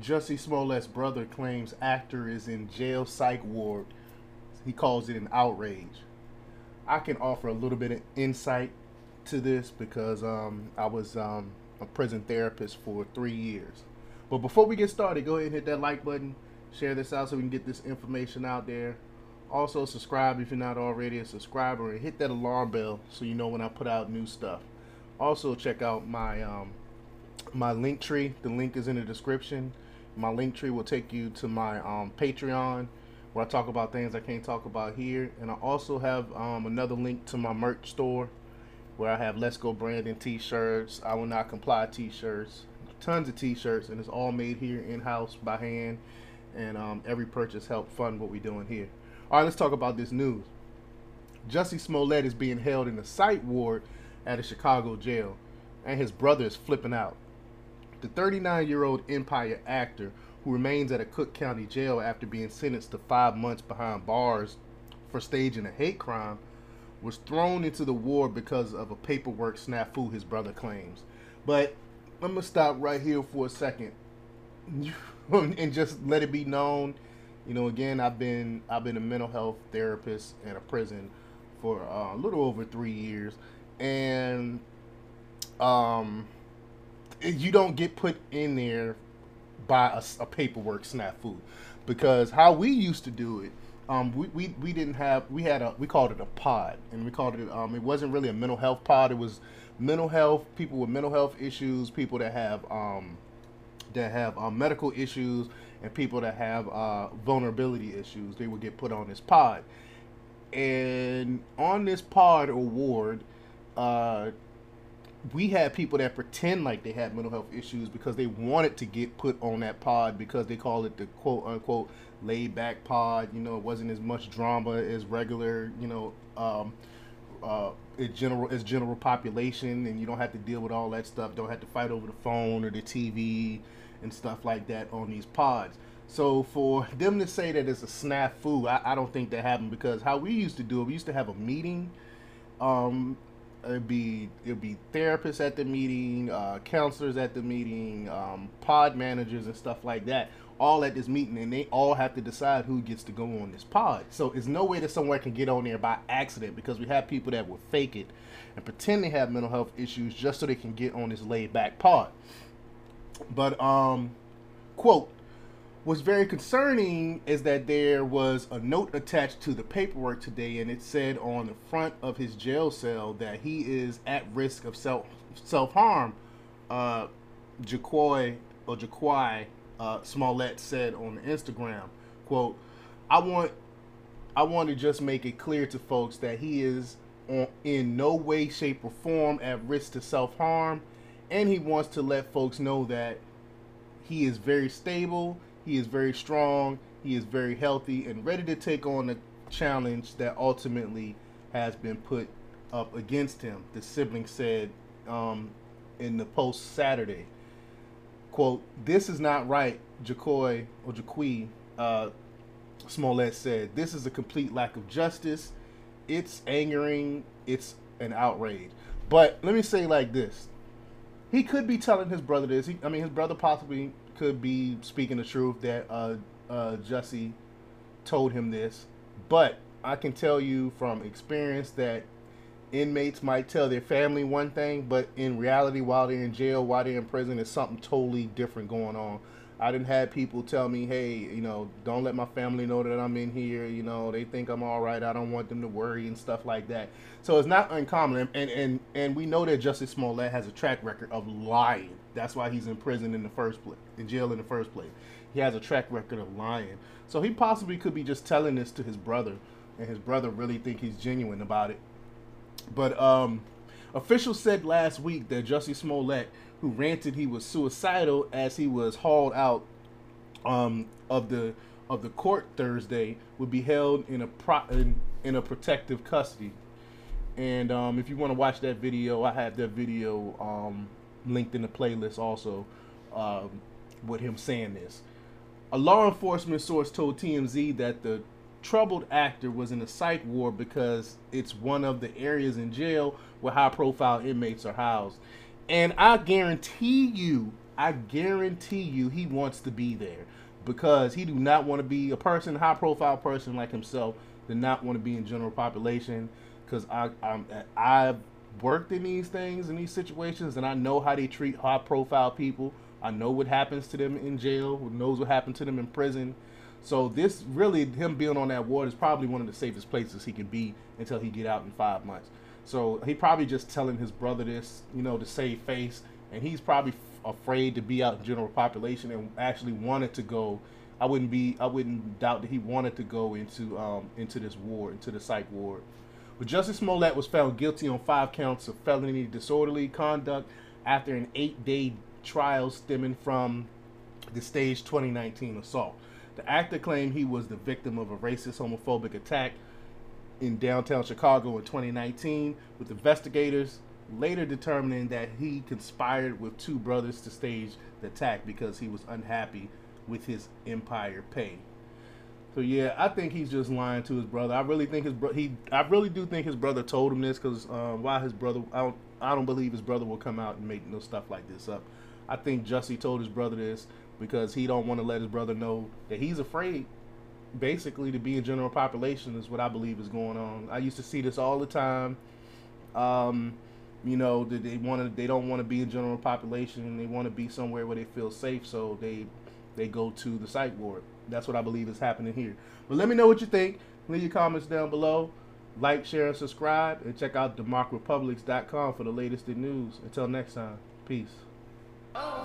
Jussie Smollett's brother claims actor is in jail psych ward. He calls it an outrage. I can offer a little bit of insight to this because um, I was um, a prison therapist for three years. But before we get started, go ahead and hit that like button, share this out so we can get this information out there. Also, subscribe if you're not already a subscriber, and hit that alarm bell so you know when I put out new stuff. Also, check out my um, my link tree. The link is in the description. My link tree will take you to my um, Patreon where I talk about things I can't talk about here. And I also have um, another link to my merch store where I have Let's Go Brandon t-shirts, I Will Not Comply t-shirts, tons of t-shirts, and it's all made here in-house by hand. And um, every purchase helps fund what we're doing here. All right, let's talk about this news. Jussie Smollett is being held in the psych ward at a Chicago jail, and his brother is flipping out. The 39 year old Empire actor, who remains at a Cook County jail after being sentenced to five months behind bars for staging a hate crime, was thrown into the ward because of a paperwork snafu, his brother claims. But I'm going to stop right here for a second and just let it be known. You know, again, I've been I've been a mental health therapist in a prison for uh, a little over three years, and um, you don't get put in there by a, a paperwork snafu because how we used to do it um, we, we, we didn't have we had a we called it a pod and we called it um, it wasn't really a mental health pod it was mental health people with mental health issues people that have um, that have uh, medical issues and people that have uh, vulnerability issues they would get put on this pod. And on this pod award uh, we had people that pretend like they had mental health issues because they wanted to get put on that pod because they call it the quote unquote laid back pod. You know, it wasn't as much drama as regular, you know, um, uh, general as general population, and you don't have to deal with all that stuff. Don't have to fight over the phone or the TV and stuff like that on these pods. So for them to say that it's a snafu, I, I don't think that happened because how we used to do it, we used to have a meeting. Um, it'd be it'd be therapists at the meeting, uh, counselors at the meeting, um, pod managers and stuff like that, all at this meeting, and they all have to decide who gets to go on this pod. So it's no way that someone can get on there by accident because we have people that will fake it and pretend they have mental health issues just so they can get on this laid back pod. But um, quote what's very concerning is that there was a note attached to the paperwork today, and it said on the front of his jail cell that he is at risk of self self harm. Uh, Jaquoy or Jaquai uh, Smollett said on Instagram, "quote I want I want to just make it clear to folks that he is on, in no way, shape, or form at risk to self harm, and he wants to let folks know that." He is very stable he is very strong. He is very healthy and ready to take on the challenge that ultimately has been put up against him. The sibling said um, in the post Saturday, "quote This is not right." Jacoy or Jaqui uh, Smollett said, "This is a complete lack of justice. It's angering. It's an outrage." But let me say like this: He could be telling his brother this. He, I mean, his brother possibly could be speaking the truth that uh, uh, Jussie told him this, but I can tell you from experience that inmates might tell their family one thing, but in reality, while they're in jail, while they're in prison, there's something totally different going on. I didn't have people tell me, hey, you know, don't let my family know that I'm in here. You know, they think I'm all right. I don't want them to worry and stuff like that. So it's not uncommon, and and and we know that Jussie Smollett has a track record of lying. That's why he's in prison in the first place, in jail in the first place. He has a track record of lying. So he possibly could be just telling this to his brother, and his brother really think he's genuine about it. But um, officials said last week that Jussie Smollett who ranted he was suicidal as he was hauled out um, of the of the court Thursday would be held in a pro- in, in a protective custody. And um, if you want to watch that video, I have that video um, linked in the playlist also um, with him saying this. A law enforcement source told TMZ that the troubled actor was in a psych ward because it's one of the areas in jail where high profile inmates are housed. And I guarantee you, I guarantee you he wants to be there because he do not want to be a person, high profile person like himself, did not want to be in general population. Because I I'm, I've worked in these things in these situations and I know how they treat high profile people. I know what happens to them in jail. Knows what happened to them in prison. So this really him being on that ward is probably one of the safest places he can be until he get out in five months. So he probably just telling his brother this, you know, to save face, and he's probably f- afraid to be out in general population and actually wanted to go. I wouldn't be, I wouldn't doubt that he wanted to go into um, into this ward, into the psych ward. But Jussie Smollett was found guilty on five counts of felony disorderly conduct after an eight-day trial stemming from the stage 2019 assault. The actor claimed he was the victim of a racist, homophobic attack in downtown Chicago in 2019, with investigators later determining that he conspired with two brothers to stage the attack because he was unhappy with his Empire pay. So yeah, I think he's just lying to his brother. I really think his bro- he I really do think his brother told him this because um, why his brother I don't I don't believe his brother will come out and make no stuff like this up. I think Jussie told his brother this because he don't want to let his brother know that he's afraid basically to be in general population is what I believe is going on. I used to see this all the time. Um, you know, they want to, they don't want to be in general population. They want to be somewhere where they feel safe, so they they go to the psych ward. That's what I believe is happening here. But let me know what you think. Leave your comments down below. Like, share, and subscribe. And check out democrepublix.com for the latest in news. Until next time, peace. Oh,